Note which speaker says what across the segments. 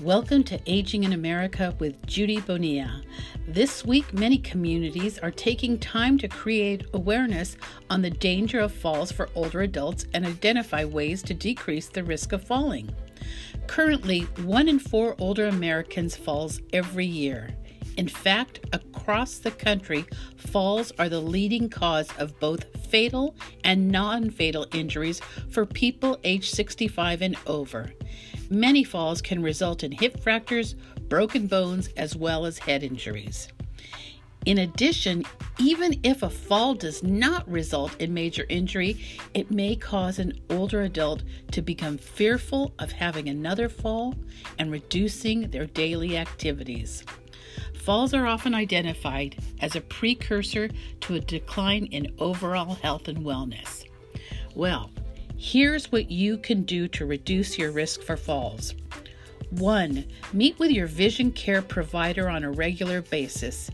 Speaker 1: Welcome to Aging in America with Judy Bonilla. This week, many communities are taking time to create awareness on the danger of falls for older adults and identify ways to decrease the risk of falling. Currently, one in four older Americans falls every year. In fact, across the country, falls are the leading cause of both fatal and non fatal injuries for people age 65 and over. Many falls can result in hip fractures, broken bones, as well as head injuries. In addition, even if a fall does not result in major injury, it may cause an older adult to become fearful of having another fall and reducing their daily activities. Falls are often identified as a precursor to a decline in overall health and wellness. Well, here's what you can do to reduce your risk for falls. 1. Meet with your vision care provider on a regular basis.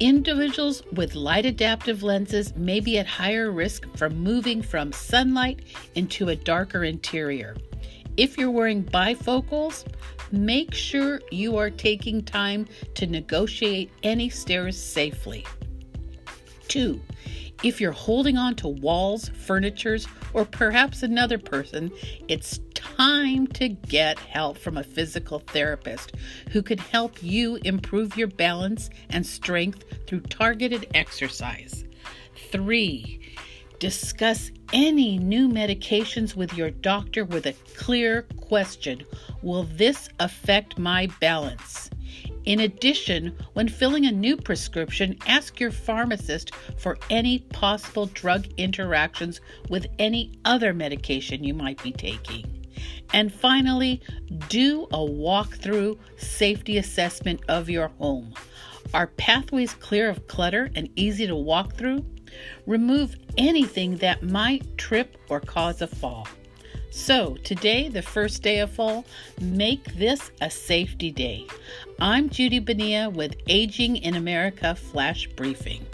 Speaker 1: Individuals with light adaptive lenses may be at higher risk from moving from sunlight into a darker interior. If you're wearing bifocals, make sure you are taking time to negotiate any stairs safely. Two, if you're holding on to walls, furnitures, or perhaps another person, it's time to get help from a physical therapist who can help you improve your balance and strength through targeted exercise. Three, Discuss any new medications with your doctor with a clear question Will this affect my balance? In addition, when filling a new prescription, ask your pharmacist for any possible drug interactions with any other medication you might be taking. And finally, do a walkthrough safety assessment of your home. Are pathways clear of clutter and easy to walk through? Remove anything that might trip or cause a fall. So, today, the first day of fall, make this a safety day. I'm Judy Bonilla with Aging in America Flash Briefing.